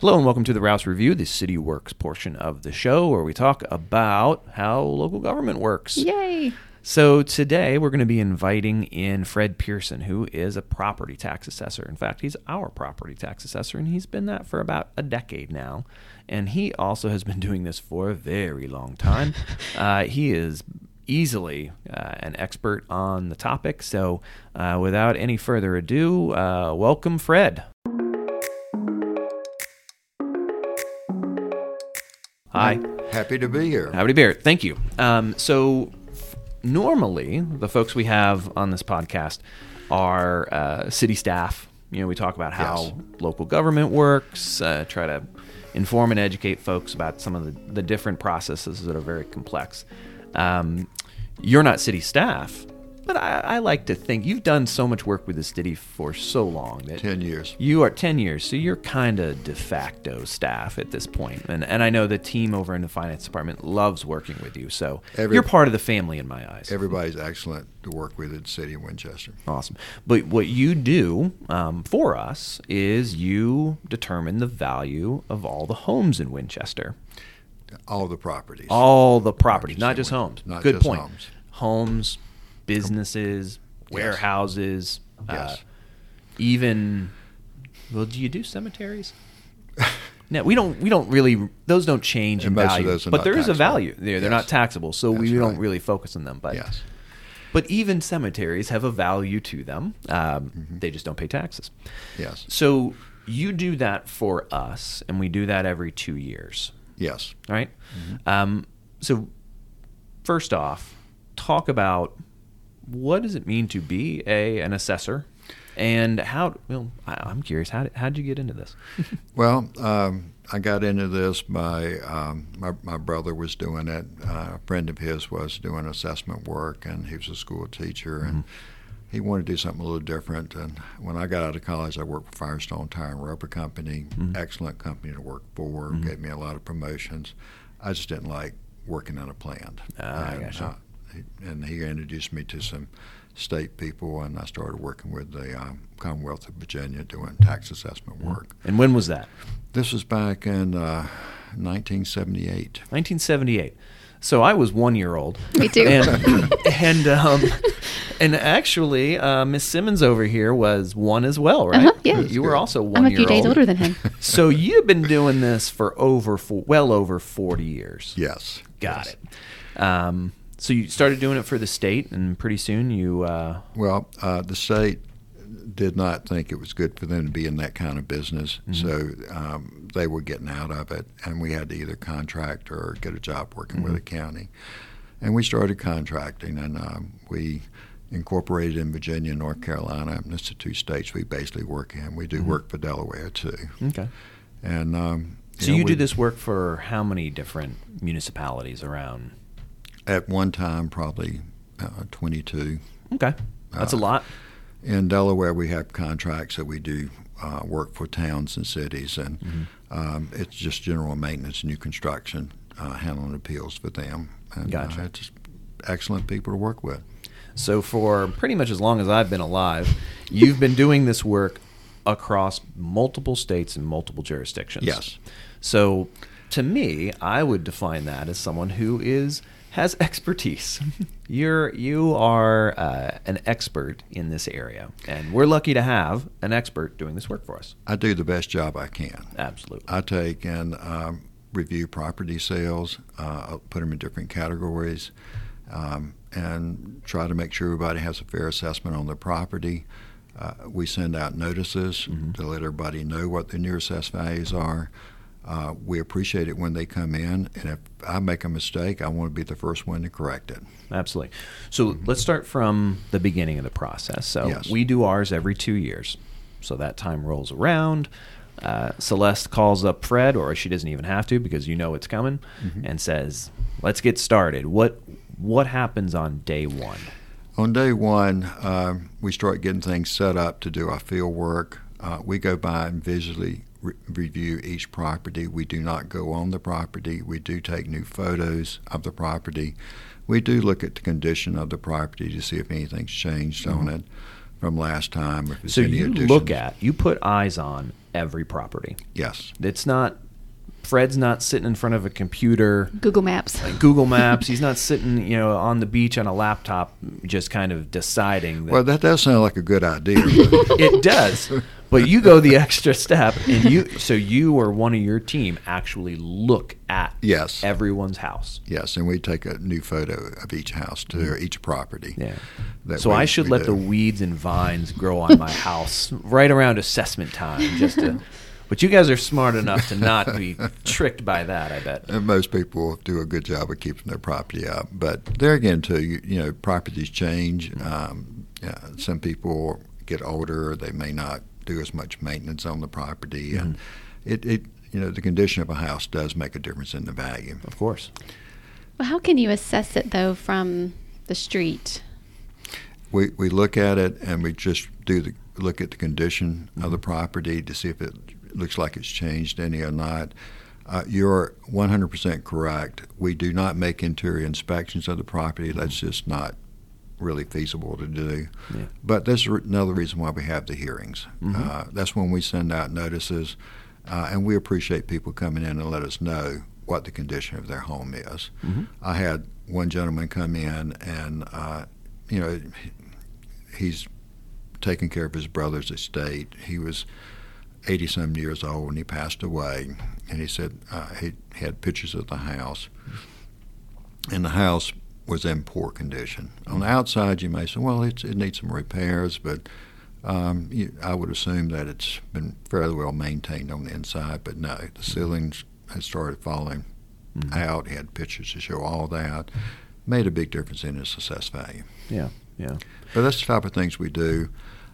Hello and welcome to the Rouss Review, the City Works portion of the show where we talk about how local government works. Yay! So today we're going to be inviting in Fred Pearson, who is a property tax assessor. In fact, he's our property tax assessor, and he's been that for about a decade now. And he also has been doing this for a very long time. uh, he is easily uh, an expert on the topic. So uh, without any further ado, uh, welcome, Fred. Hi. Happy to be here. Howdy Bear. Thank you. Um, so, f- normally, the folks we have on this podcast are uh, city staff. You know, we talk about how Yes. local government works, uh, try to inform and educate folks about some of the, the different processes that are very complex. Um, you're not city staff, but I, I like to think you've done so much work with the city for so long that 10 years. you are 10 years, so you're kind of de facto staff at this point. And, and I know the team over in the finance department loves working with you, so Every- you're part of the family in my eyes. Everybody's excellent to work with the city of Winchester. Awesome. But what you do um, for us is you determine the value of all the homes in Winchester. All the properties. All the properties, Properties not just homes. not Good just point. homes. Homes, businesses, warehouses, uh, Yes. even. Well, do you do cemeteries? no, we don't. We don't really. Those don't change in And of value, but there is a value there. They're not taxable, so we That's don't right. really focus on them. But Yes. but even cemeteries have a value to them. Um, Mm-hmm. They just don't pay taxes. Yes. So you do that for us, and we do that every two years, Yes. right? Mm-hmm. Um, so first off, talk about what does it mean to be a an assessor, and how. Well, I, I'm curious. How did, how did you get into this? Well, um, I got into this by um, my, my brother was doing it. Uh, a friend of his was doing assessment work, and he was a school teacher, and he wanted to do something a little different. And when I got out of college, I worked for Firestone Tire and Rubber Company, excellent company to work for, gave me a lot of promotions. I just didn't like working in a plant. Ah, I and, gotcha. He- and he introduced me to some state people, and I started working with the um, Commonwealth of Virginia doing tax assessment work. And when was that? This was back in uh, 1978. 1978. So I was one year old. Me too. And and um, and actually, uh, Miss Simmons over here was one as well, right? Uh-huh, yeah. You were also one I'm a few days old. older than him. So you've been doing this for over for well over 40 years. Yes. Got yes. it. Um, so you started doing it for the state, and pretty soon you. Uh, Well, uh, the state did not think it was good for them to be in that kind of business, so um, they were getting out of it, and we had to either contract or get a job working with the county. And we started contracting, and um, we incorporated in Virginia, North Carolina, and that's the two states we basically work in. We do work for Delaware too, okay. and um, So know, you do this work for how many different municipalities around? At one time probably uh, 22. Okay, that's a Uh, lot. In Delaware, we have contracts that we do uh, work for towns and cities, and Mm-hmm. um, it's just general maintenance, new construction, uh, handling appeals for them. And, Gotcha. Uh, it's just excellent people to work with. So for pretty much as long as I've been alive, you've been doing this work across multiple states and multiple jurisdictions. Yes. So to me, I would define that as someone who is has expertise. You're you are uh, an expert in this area, and we're lucky to have an expert doing this work for us. I do the best job I can. Absolutely. I take and um, review property sales, uh, put them in different categories, um, and try to make sure everybody has a fair assessment on their property. Uh, we send out notices to let everybody know what the new assessed values are. Uh, we appreciate it when they come in, and if I make a mistake, I want to be the first one to correct it. Absolutely. So let's start from the beginning of the process. So Yes. we do ours every two years. So that time rolls around. Uh, Celeste calls up Fred, or she doesn't even have to because you know it's coming, and says, "Let's get started." What what happens on day one? On day one, um, we start getting things set up to do our field work. Uh, we go by and visually re- review each property. We do not go on the property. We do take new photos of the property. We do look at the condition of the property to see if anything's changed on mm-hmm. it. from last time. If So any you additions. look at, you put eyes on every property. yes, It's not, Fred's not sitting in front of a computer, Google Maps. Google Maps. He's not sitting, you know, on the beach on a laptop, just kind of deciding. That well, that does sound like a good idea. it does, but you go the extra step, and you. So you or one of your team actually look at yes, everyone's house. yes, and we take a new photo of each house to or each property. Yeah. So we- I should let do. the weeds and vines grow on my house right around assessment time, just to. But you guys are smart enough to not be tricked by that. I bet. And most people do a good job of keeping their property up. But there again, too, you, you know, properties change. Um, yeah, some people get older; they may not do as much maintenance on the property, and mm-hmm. it, it, you know, the condition of a house does make a difference in the value. Of course. Well, how can you assess it though from the street? We we look at it and we just do the look at the condition of the mm-hmm. property to see if it looks like it's changed any or not. Uh, you're 100% correct. We do not make interior inspections of the property. That's mm-hmm. just not really feasible to do. Yeah. But that's another reason why we have the hearings. Mhm. Uh, that's when we send out notices, uh, and we appreciate people coming in and let us know what the condition of their home is. Mhm. I had one gentleman come in, and uh, you know, he's taking care of his brother's estate. He was 80 some years old and he passed away. And he said uh, he had pictures of the house, and the house was in poor condition. On the outside, you may say, well, it's, it needs some repairs, but um, you, I would assume that it's been fairly well maintained on the inside. But no, the ceilings had started falling Mhm. out. He had pictures to show all that. Made a big difference in his assessed value. Yeah. Yeah. But that's the type of things we do.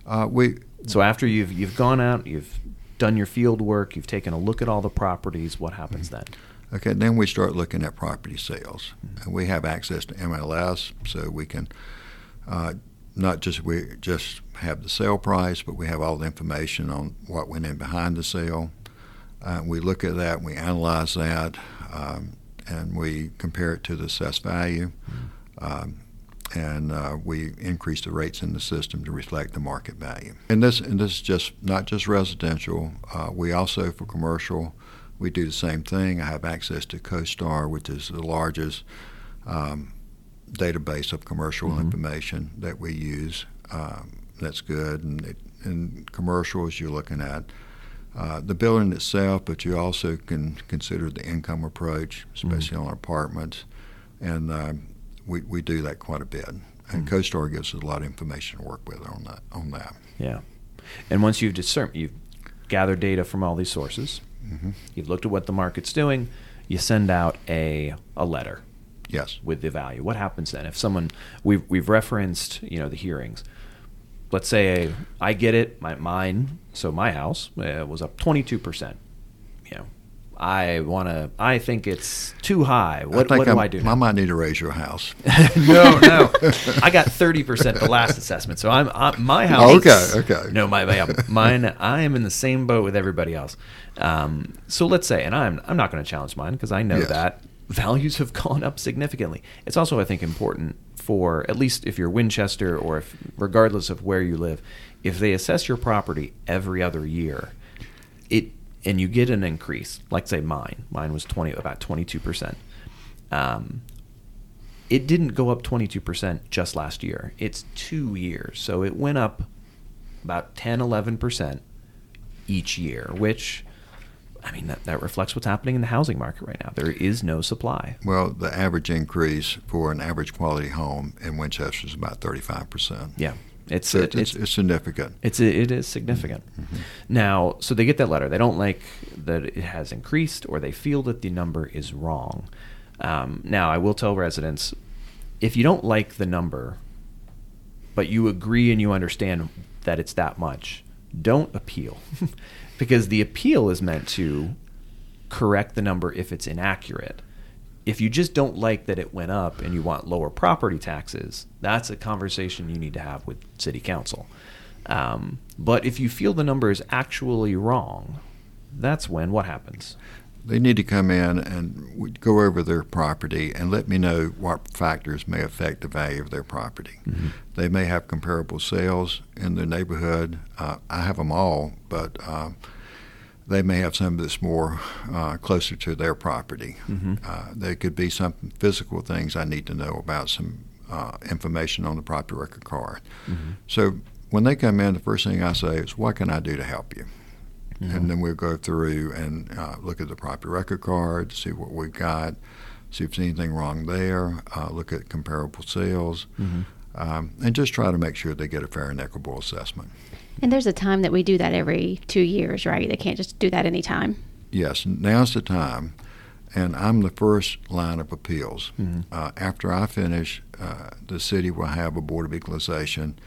Uh, we So after you've you've gone out, you've done your field work, you've taken a look at all the properties. What happens then? Okay, then we start looking at property sales. And we have access to MLS, so we can uh, not just we just have the sale price, but we have all the information on what went in behind the sale. Uh, we look at that, we analyze that, um, and we compare it to the assessed value. Um, and uh, we increase the rates in the system to reflect the market value. And this, and this is just not just residential. Uh, we also, for commercial, we do the same thing. I have access to CoStar, which is the largest um, database of commercial Mhm. information that we use. Um, that's good. And it, in commercials, you're looking at uh, the building itself, but you also can consider the income approach, especially on apartments. And um, we, we do that quite a bit. And Mhm. CoStar gives us a lot of information to work with on that. On that. Yeah. And once you've discerned, you've gathered data from all these sources. Hmm You've looked at what the market's doing. You send out a a letter Yes. with the value. What happens then if someone we've we've referenced you know the hearings. Let's say I get it, my mine, so my house uh, was up twenty two percent. You know, I want to. I think it's too high. What, I what do I'm- I do? I might need to raise your house. no, no. I got thirty percent the last assessment, so I'm, i my house. Oh, okay, okay. No, my, my mine. I am in the same boat with everybody else. Um, so let's say, and I'm I'm not going to challenge mine because I know Yes. that values have gone up significantly. It's also I think important for at least if you're Winchester or if regardless of where you live, if they assess your property every other year, it and you get an increase, like say mine, mine was twenty about twenty two percent. Um, it didn't go up 22% just last year. It's two years. So it went up about 10, 11% each year, which, I mean, that, that reflects what's happening in the housing market right now. There is no supply. Well, the average increase for an average quality home in Winchester is about 35%. Yeah. It's, So it's, it's, it's significant. it's, it is significant. Mhm. Now, so they get that letter. They don't like that it has increased, or they feel that the number is wrong. Um, now, I will tell residents if you don't like the number, but you agree and you understand that it's that much, don't appeal. because the appeal is meant to correct the number if it's inaccurate. If you just don't like that it went up and you want lower property taxes, that's a conversation you need to have with city council. Um, but if you feel the number is actually wrong, that's when what happens? they need to come in and go over their property and let me know what factors may affect the value of their property. Mm-hmm. They may have comparable sales in their neighborhood. Uh, I have them all, but uh, they may have some that's more uh, closer to their property. Mm-hmm. Uh, there could be some physical things I need to know about, some uh, information on the property record card. Mm-hmm. So when they come in, the first thing I say is, "What can I do to help you?" Mm-hmm. And then we'll go through and uh, look at the property record card, see what we've got, see if there's anything wrong there, uh, look at comparable sales, Mm-hmm. um, and just try to make sure they get a fair and equitable assessment. And there's a time that we do that every two years, right? They can't just do that anytime. Yes, now's the time. And I'm the first line of appeals. Mhm. Uh, after I finish, uh, the city will have a board of equalization.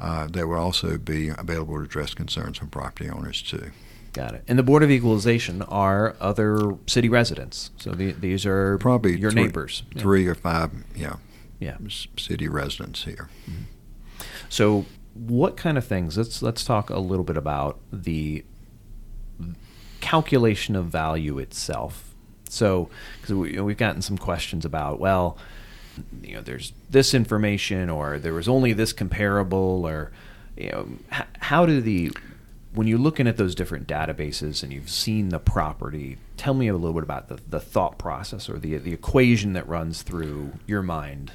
Uh, that will also be available to address concerns from property owners too. Got it. And the Board of Equalization are other city residents. So the, these are Probably your three, neighbors. Yeah. three or five, yeah, Yeah. city residents here. So, what kind of things? Let's let's talk a little bit about the calculation of value itself. So, because we, we've gotten some questions about, well, you know, there's this information, or there was only this comparable, or you know, h- how do the when you're looking at those different databases and you've seen the property, tell me a little bit about the, the thought process or the the equation that runs through your mind.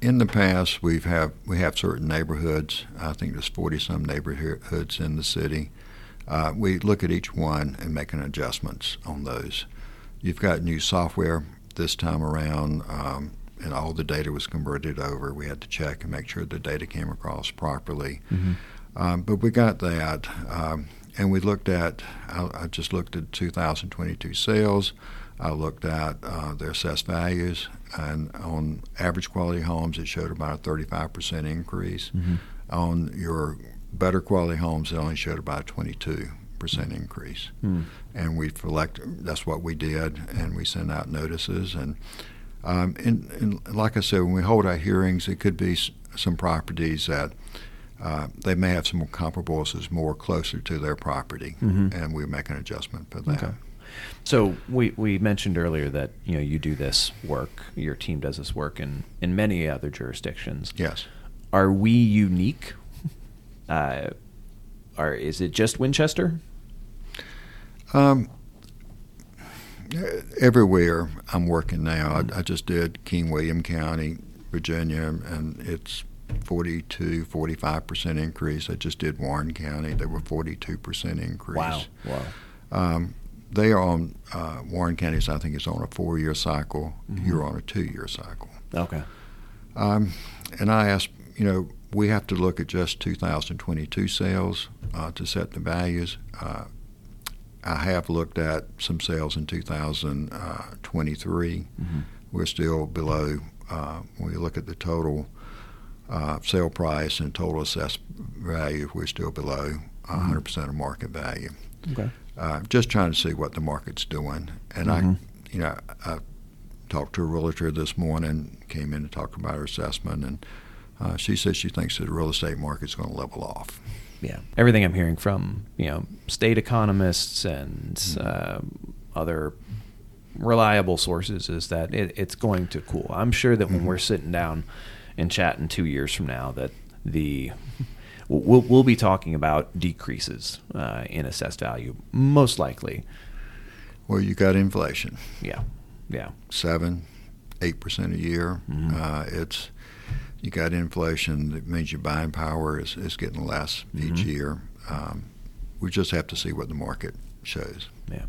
In the past, we've have we have certain neighborhoods. I think there's 40 some neighborhoods in the city. Uh, we look at each one and making adjustments on those. You've got new software this time around, um, and all the data was converted over. We had to check and make sure the data came across properly. Um, but we got that, um, and we looked at. I, I just looked at 2022 sales. I looked at uh, their assessed values, and on average quality homes, it showed about a 35% increase. Mm-hmm. On your better quality homes, it only showed about a 22% increase. Hmm. And we select. That's what we did, and we send out notices. And, um, and, and like I said, when we hold our hearings, it could be s- some properties that uh, they may have some comparables that's more closer to their property, Mhm. and we make an adjustment for that. Okay. So we, we mentioned earlier that you know you do this work, your team does this work in, in many other jurisdictions. Yes. Are we unique? Uh, or is it just Winchester? Um, everywhere I'm working now, I, I just did King William County, Virginia, and it's 42, 45 percent increase. I just did Warren County; they were 42 percent increase. Wow. Wow. Um, they are on uh, Warren County's. I think is on a four-year cycle. Mhm. You're on a two-year cycle. Okay. Um, and I asked, you know, we have to look at just 2022 sales uh, to set the values. Uh, I have looked at some sales in 2023. Mhm. We're still below. Uh, when we look at the total uh, sale price and total assessed value, we're still below 100% of market value. Okay. Uh, just trying to see what the market's doing. And Mhm. I, you know, I talked to a realtor this morning, came in to talk about her assessment, and uh, she says she thinks that the real estate market's going to level off. Yeah. Everything I'm hearing from you know state economists and Mhm. uh, other reliable sources is that it, it's going to cool. I'm sure that when Mhm. we're sitting down and chatting two years from now, that the we'll, we'll be talking about decreases uh, in assessed value, most likely. Well, you got inflation, Yeah. Yeah. seven, eight percent a year. Mhm. Uh, it's you got inflation. That means your buying power is, is getting less each Mhm. year. Um, we just have to see what the market shows. Yeah.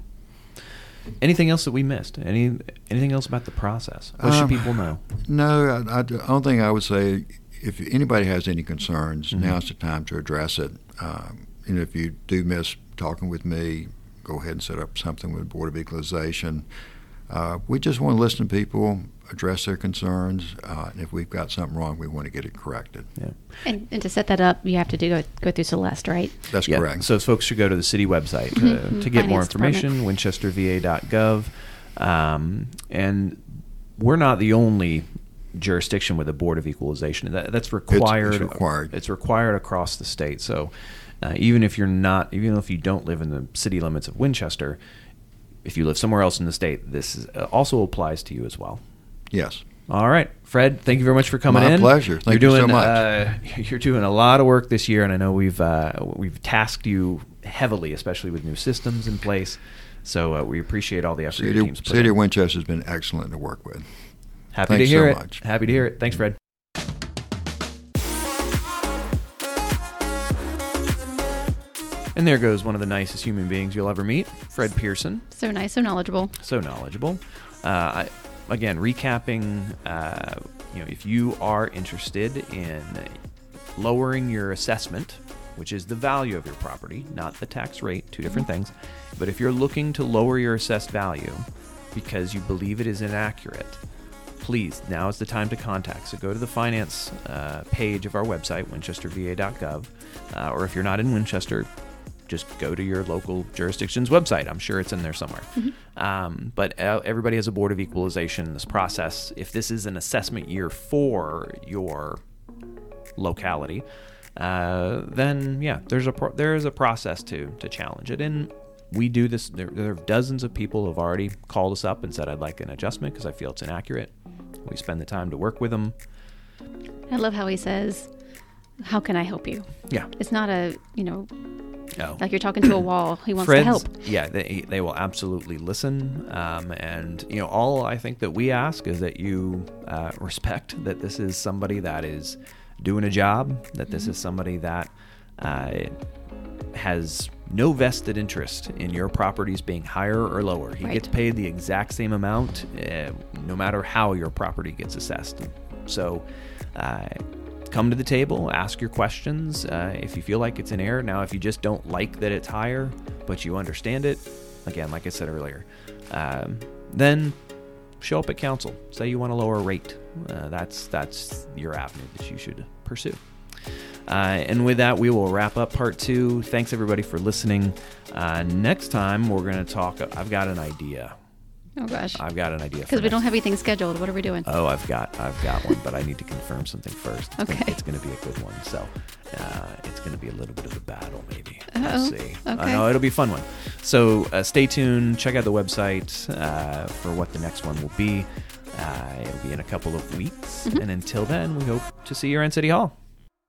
Anything else that we missed? Any anything else about the process? What should Um, people know? No, I, I, the only thing I would say, if anybody has any concerns, Mhm. now's the time to address it. Um, you know, if you do miss talking with me, go ahead and set up something with Board of Equalization. Uh, we just want to listen to people, address their concerns, uh, and if we've got something wrong, we want to get it corrected. Yeah. And, and to set that up, you have to do go, go through Celeste, right? That's yeah. correct. So folks should go to the city website to, Mhm. to get more Finance department. information, winchesterva.gov. Um, and we're not the only jurisdiction with a board of equalization. That, that's required. required. It's required across the state. So uh, even if you're not, even if you don't live in the city limits of Winchester, if you live somewhere else in the state, this is, uh, also applies to you as well. Yes. All right, Fred. Thank you very much for coming My in. pleasure. Thank you're you so doing, much. Uh, you're doing a lot of work this year, and I know we've uh, we've tasked you heavily, especially with new systems in place. So uh, we appreciate all the effort your City, team's put City of Winchester has been excellent to work with. Happy to hear so it. much. Happy to hear it. Thanks, Fred. And there goes one of the nicest human beings you'll ever meet, Fred Pearson. So nice, so knowledgeable. so knowledgeable. Uh, I, again, recapping, uh, you know, if you are interested in lowering your assessment, which is the value of your property, not the tax rate, two different things. But if you're looking to lower your assessed value because you believe it is inaccurate, please, now is the time to contact. So go to the finance uh, page of our website, winchesterva.gov, uh, or if you're not in Winchester, just go to your local jurisdiction's website. I'm sure it's in there somewhere. Um, but everybody has a board of equalization in this process. If this is an assessment year for your locality, uh, then yeah, there's a pro- there is a process to to challenge it, and we do this. There, there are dozens of people who have already called us up and said, "I'd like an adjustment because I feel it's inaccurate." We spend the time to work with them. I love how he says, "How can I help you?" Yeah. It's not a you know Oh. like you're talking to a wall. He wants to help. Yeah, they, they will absolutely listen. Um, and, you know, all I think that we ask is that you uh, respect that this is somebody that is doing a job, that this is somebody that uh, has no vested interest in your properties being higher or lower. He Right. gets paid the exact same amount uh, no matter how your property gets assessed. So, uh, come to the table, ask your questions. Uh, if you feel like it's an error, now if you just don't like that it's higher, but you understand it, again, like I said earlier, um, then show up at council. Say you want a lower rate. Uh, that's that's your avenue that you should pursue. Uh, and with that, we will wrap up part two. Thanks everybody for listening. Uh, next time, we're going to talk. I've got an idea. Oh gosh, I've got an idea. because we don't have anything scheduled. What are we doing? Oh, I've got I've got one, but I need to confirm something first. It's Okay. Gonna, it's going to be a good one. So uh, it's going to be a little bit of a battle, maybe. Uh-oh. We'll see. I Okay. know it'll be a fun one. So uh, stay tuned. Check out the website uh, for what the next one will be. Uh, it'll be in a couple of weeks. Mm-hmm. And until then, we hope to see you around City Hall.